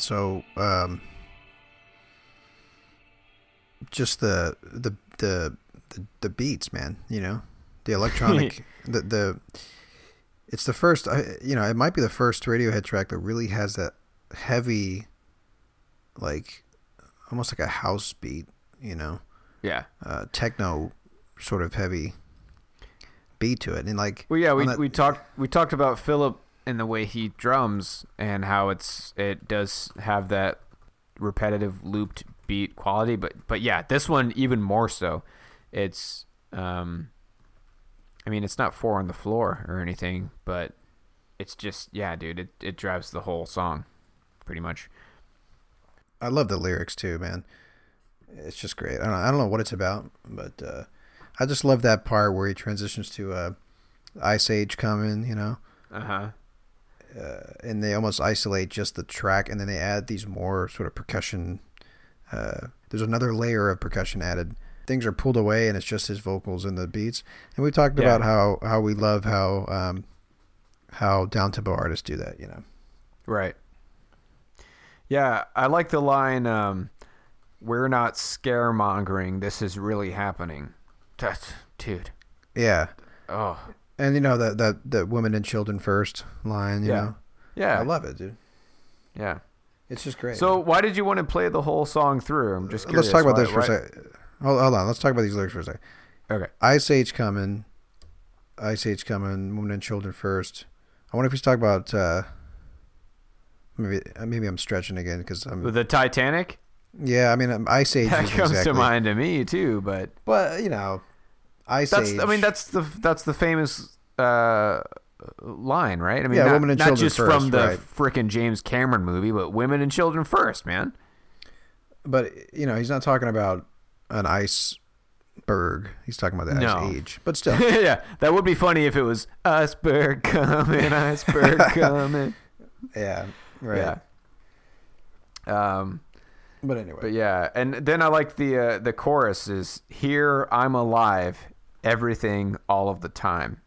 So um, just the the the the, the beats, man. You know, the electronic, the the. It's the first, I- you know, it might be the first Radiohead track that really has that heavy, like, almost like a house beat. You know, Yeah. uh, techno sort of heavy beat to it, and like, Well, yeah, we, that- we talked we talked about Philip and the way he drums and how it's it does have that repetitive looped beat quality, but but yeah, this one even more so. It's um, I mean, it's not four on the floor or anything, but it's just yeah, dude, it it drives the whole song, pretty much. I love the lyrics too, man. It's just great. I don't, I don't know what it's about, but uh, I just love that part where he transitions to uh, Ice Age coming, you know, Uh huh. Uh, and they almost isolate just the track, and then they add these more sort of percussion. Uh, there's another layer of percussion added. Things are pulled away, and it's just his vocals and the beats. And we talked Yeah. about how how we love how um, how down tempo artists do that, you know. Right. Yeah, I like the line, um, we're not scaremongering, this is really happening. That's, dude. Yeah, Oh. And you know that that that women and children first line, you Yeah. know. Yeah. I love it, dude. yeah. It's just great. So why did you want to play the whole song through? I'm just curious. let's talk about Why- this for a why- second. Hold, hold on. Let's talk about these lyrics for a second. Okay. Ice Age coming. Ice Age coming. Women and children first. I wonder if he's talking about. Uh, maybe maybe I'm stretching again because I'm. The Titanic? yeah, I mean um, Ice Age. That comes exactly, to mind to me too, but But you know, Ice that's Age. I mean that's the that's the famous uh line, right? I mean Yeah, not, women and not children just first, from the right. frickin' James Cameron movie, but women and children first, man. But you know, he's not talking about an iceberg. He's talking about the No. Ice Age. But still, yeah, that would be funny if it was iceberg coming, iceberg coming. yeah, right. Yeah. Um, But anyway, but yeah, and then I like the uh, the chorus is here I'm alive, everything all of the time.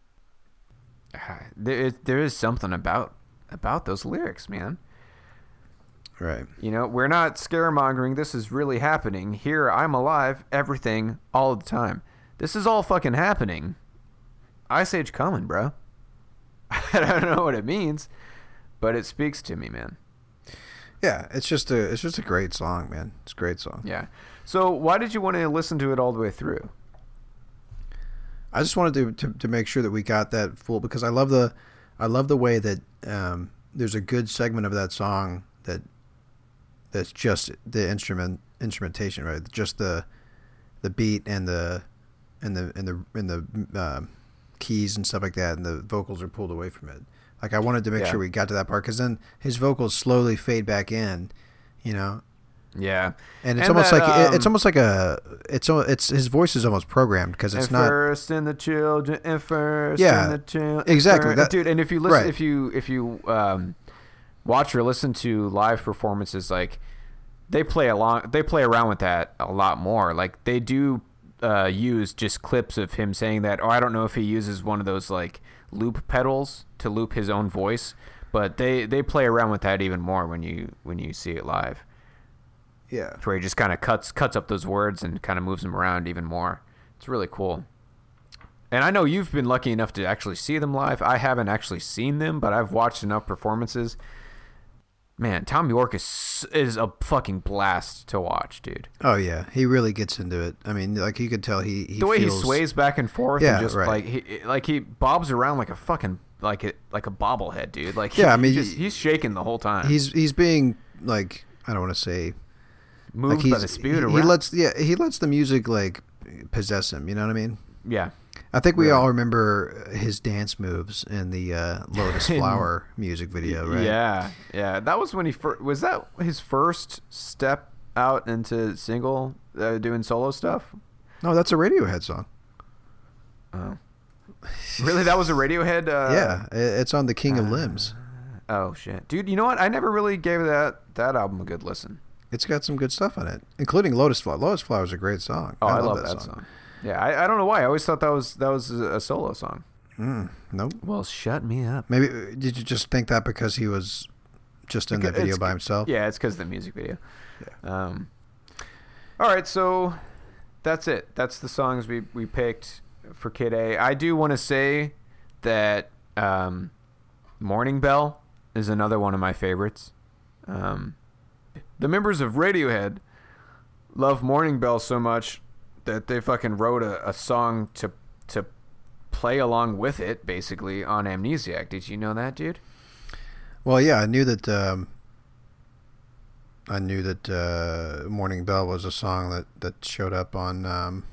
Ah, There is, there is something about about those lyrics, man. right. You know, we're not scaremongering. This is really happening. Here I'm alive, everything all the time. This is all fucking happening. Ice Age coming, bro. I don't know what it means, but it speaks to me, man. Yeah, it's just a it's just a great song, man. It's a great song. Yeah. So why did you want to listen to it all the way through? I just wanted to, to to make sure that we got that full because I love the I love the way that um, there's a good segment of that song that that's just the instrument instrumentation, right? Just the the beat and the and the and the and the um keys and stuff like that, and the vocals are pulled away from it. Like I wanted to make Yeah. sure we got to that part because then his vocals slowly fade back in, you know, Yeah. and it's And almost that, like it- it's um, almost like a it's it's his voice is almost programmed because it's and not first in the children and first Yeah, in the children. exactly, that- dude. And if you listen, right. if you if you um, watch or listen to live performances, like they play along, they play around with that a lot more. Like they do uh, use just clips of him saying that. Or I don't know if he uses one of those like loop pedals to loop his own voice, but they they play around with that even more when you when you see it live yeah where he just kind of cuts cuts up those words and kind of moves them around even more. It's really cool. And I know you've been lucky enough to actually see them live. I haven't actually seen them, but I've watched enough performances. Man, Thom Yorke is is a fucking blast to watch, dude. Oh yeah, he really gets into it. I mean, like you could tell he, he the way feels, he sways back and forth Yeah, and just right. like he like he bobs around like a fucking like a like a bobblehead, dude. Like Yeah, I mean, he just, he's shaking the whole time. He's he's being like I don't want to say moved like by the spirit he, he lets yeah he lets the music like possess him. You know what I mean? yeah. I think we Yeah. all remember his dance moves in the uh, Lotus Flower music video, right? Yeah, yeah. That was when he first was that his first step out into single uh, doing solo stuff. No, that's a Radiohead song. Oh, really? That was a Radiohead. Uh, yeah, it's on the King of Limbs. Oh shit, dude. You know what? I never really gave that that album a good listen. It's got some good stuff on it, including Lotus Flower. Lotus Flower is a great song. Oh, I, love, that, song. Yeah, I, I don't know why. I always thought that was that was a, solo song. Mm, nope. Well, shut me up. Maybe did you just think that because he was just in the Because video by himself. Yeah, it's because of the music video. Yeah. Um, all right, so that's it. That's the songs we, we picked for Kid A. I do want to say that um, Morning Bell is another one of my favorites. Um, the members of Radiohead love Morning Bell so much that they fucking wrote a, a song to to play along with it, basically on Amnesiac. Did you know that, dude? Well, yeah, I knew that. Um, I knew that uh, "Morning Bell" was a song that that showed up on. Um,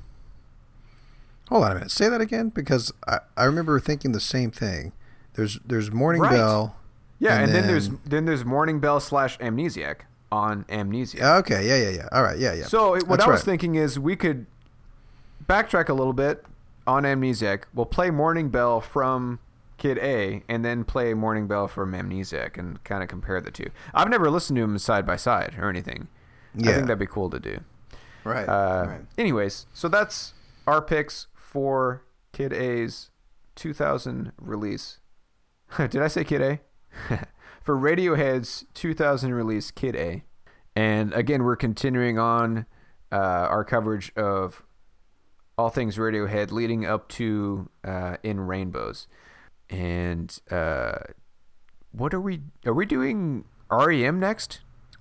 hold on a minute. Say that again, because I, I remember thinking the same thing. There's there's "Morning Right. Bell." Yeah, and, And then, there's then- then there's Morning Bell slash Amnesiac on Amnesia. Okay, yeah, yeah, yeah. All right, yeah, yeah. So it- what That's I was right. thinking is we could backtrack a little bit on Amnesiac. We'll play Morning Bell from Kid A, and then play Morning Bell from Amnesiac, and kind of compare the two. I've never listened to them side by side or anything. Yeah. I think that'd be cool to do. right, Uh, right. Anyways, so that's our picks for Kid A's 2000 release. Did I say Kid A? for Radiohead's 2000 release, Kid A. And again, we're continuing on uh, our coverage of all things Radiohead leading up to uh, In Rainbows. And uh, what are we? Are we doing REM next?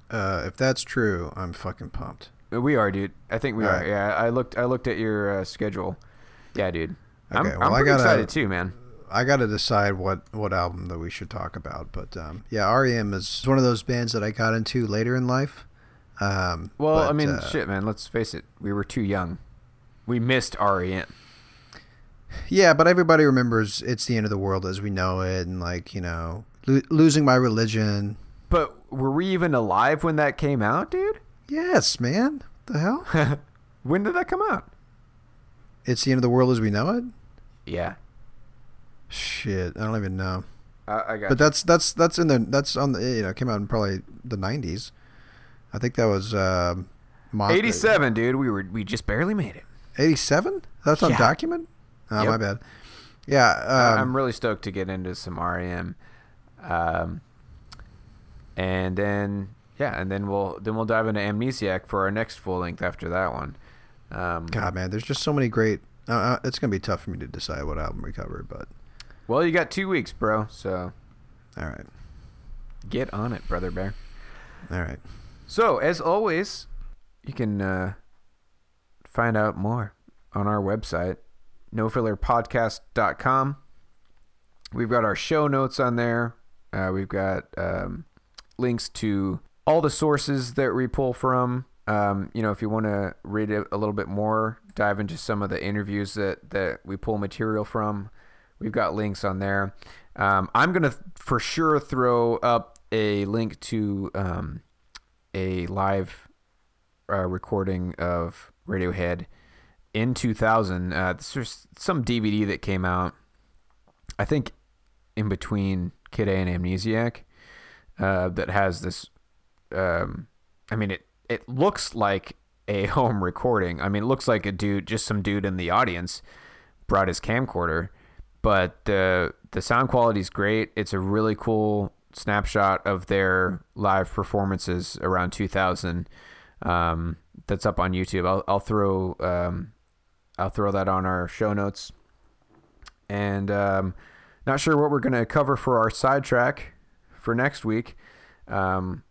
Uh, if that's true, I'm fucking pumped. Uh, We are, dude. I think we All are. right. Yeah, I looked. I looked at your uh, schedule. Yeah, dude. I'm, Okay, I'm well, I pretty gotta- excited too, man. I got to decide what, what album that we should talk about. But um, yeah, REM is one of those bands that I got into later in life. Um, Well, but, I mean, uh, shit, man. Let's face it. We were too young. We missed REM. Yeah, but everybody remembers "It's the End of the World" as we know it, and like you know, lo- losing my religion. But were we even alive when that came out, dude? Yes, man. The hell? When did that come out? it's the end of the world as we know it. Yeah, Shit, I don't even know. I, I got. But that's that's that's in the that's on the you know came out in probably the '90s. I think that was um, Mo- 87, dude. We were we just barely made it. 87. That's on Yeah. document. Oh Yep. my bad. Yeah. Um, I'm really stoked to get into some REM. Um, and then yeah, and then we'll then we'll dive into Amnesiac for our next full length after that one. Um, God, man, there's just so many great. Uh, uh, it's gonna be tough for me to decide what album we cover, but well, you got two weeks, bro. So all right, get on it, brother bear. all right. So as always, you can uh, find out more on our website, nofillerpodcast.com. We've got our show notes on there. Uh, we've got um, links to all the sources that we pull from. Um, you know, if you want to read it a little bit more, dive into some of the interviews that, that we pull material from. We've got links on there. Um, I'm to for sure throw up a link to um, a live uh, recording of Radiohead in 2000. Uh, some DVD that came out, I think, in between Kid A and Amnesiac, uh, that has this. Um, I mean, it it looks like a home recording. I mean, it looks like a dude, just some dude in the audience, brought his camcorder, but the the sound quality is great. It's a really cool snapshot of their live performances around 2000. Um, that's up on YouTube. I'll I'll throw um, I'll throw that on our show notes. And um, not sure what we're gonna cover for our sidetrack for next week. Um,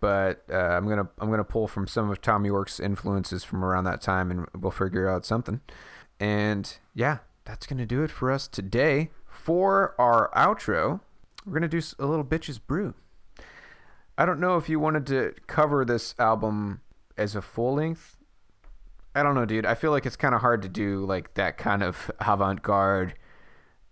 but uh, I'm gonna I'm gonna pull from some of Thom Yorke's influences from around that time, and we'll figure out something. And yeah, that's gonna do it for us today. For our outro, we're gonna do a little bitches brew. I don't know if you wanted to cover this album as a full length. I don't know, dude. I feel like it's kind of hard to do like that kind of avant-garde,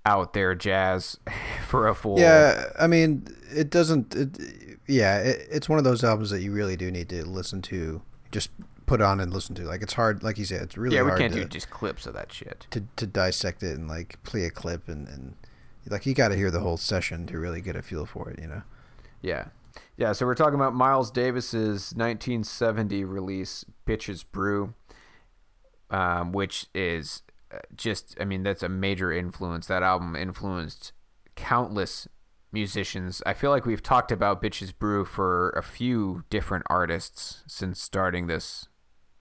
out there jazz for a full. Yeah, I mean, it doesn't. It, yeah, it, it's one of those albums that you really do need to listen to. Just put on and listen to. Like it's hard. Like you said, it's really hard. yeah, we can't to, do just clips of that shit. to to dissect it and like play a clip and and like you got to hear the whole session to really get a feel for it. You know. Yeah. Yeah, so we're talking about Miles Davis's 1970 release, Bitches Brew, um, which is uh, just, I mean, that's a major influence. That album influenced countless musicians. I feel like we've talked about Bitches Brew for a few different artists since starting this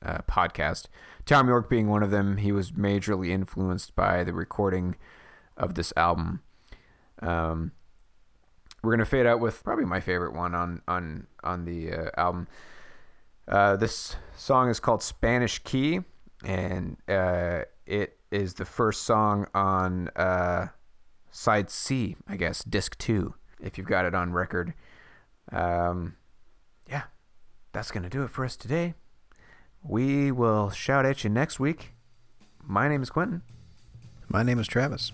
uh, podcast. Thom Yorke being one of them. He was majorly influenced by the recording of this album. Um, we're gonna fade out with probably my favorite one on on on the uh, album. Uh, this song is called Spanish Key, and uh, it is the first song on uh, side C, I guess, disc two, if you've got it on record. Um, yeah, that's gonna do it for us today. We will shout at you next week. My name is Quentin. My name is Travis.